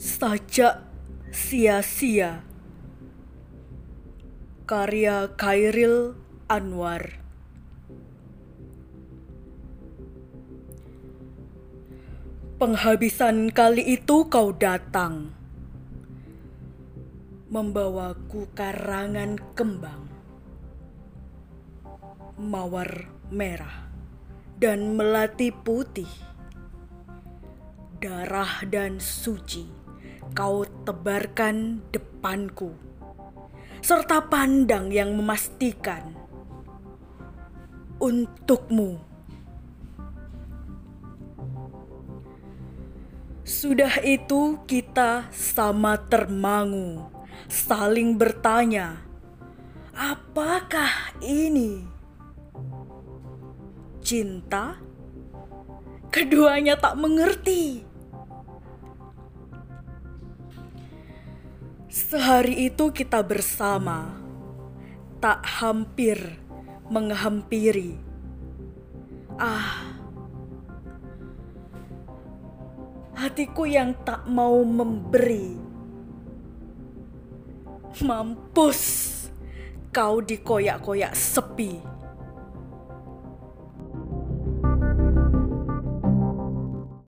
Sajak sia-sia. Karya Khairil Anwar. Penghabisan kali itu kau datang. Membawaku karangan kembang. Mawar merah dan melati putih. Darah dan suci kau tebarkan depanku serta pandang yang memastikan untukmu. Sudah itu kita sama termangu, saling bertanya, apakah ini cinta? Keduanya tak mengerti. Sehari itu kita bersama, tak hampir menghampiri. Ah, hatiku yang tak mau memberi. Mampus kau dikoyak-koyak sepi.